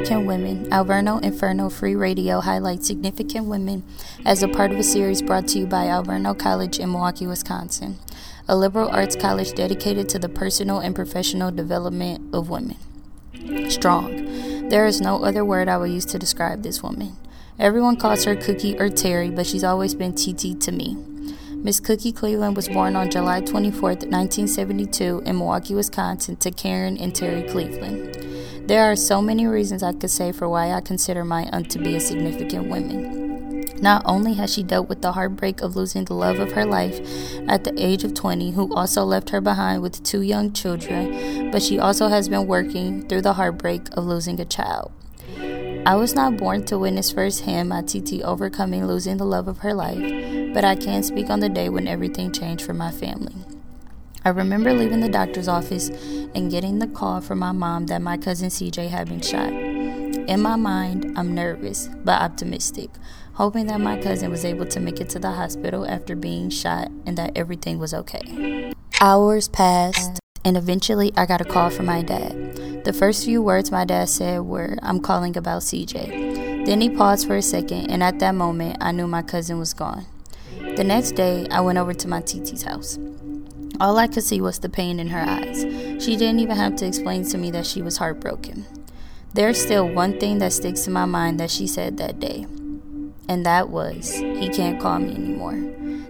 Significant Women, Alverno Inferno Free Radio highlights significant women as a part of a series brought to you by Alverno College in Milwaukee, Wisconsin, a liberal arts college dedicated to the personal and professional development of women. Strong. There is no other word I will use to describe this woman. Everyone calls her Cookie or Terry, but she's always been TT to me. Miss Cookie Cleveland was born on July 24, 1972, in Milwaukee, Wisconsin, to Karen and Terry Cleveland. There are so many reasons I could say for why I consider my aunt to be a significant woman. Not only has she dealt with the heartbreak of losing the love of her life at the age of 20, who also left her behind with two young children, but she also has been working through the heartbreak of losing a child. I was not born to witness firsthand my TT overcoming losing the love of her life, but I can speak on the day when everything changed for my family. I remember leaving the doctor's office and getting the call from my mom that my cousin CJ had been shot. In my mind, I'm nervous but optimistic, hoping that my cousin was able to make it to the hospital after being shot and that everything was okay. Hours passed, and eventually I got a call from my dad. The first few words my dad said were, I'm calling about CJ. Then he paused for a second, and at that moment, I knew my cousin was gone. The next day, I went over to my TT's house. All I could see was the pain in her eyes. She didn't even have to explain to me that she was heartbroken. There's still one thing that sticks in my mind that she said that day, and that was, He can't call me anymore.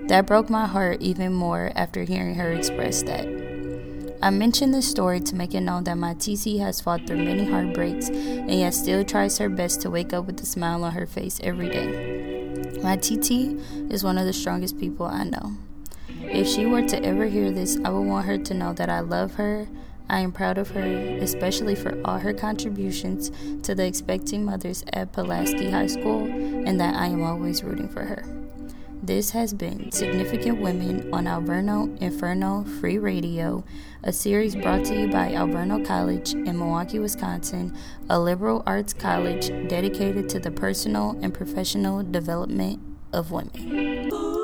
That broke my heart even more after hearing her express that. I mention this story to make it known that my TT has fought through many heartbreaks and yet still tries her best to wake up with a smile on her face every day. My TT is one of the strongest people I know. If she were to ever hear this, I would want her to know that I love her. I am proud of her, especially for all her contributions to the expecting mothers at Pulaski High School, and that I am always rooting for her. This has been Significant Women on Alverno Inferno Free Radio, a series brought to you by Alverno College in Milwaukee, Wisconsin, a liberal arts college dedicated to the personal and professional development of women.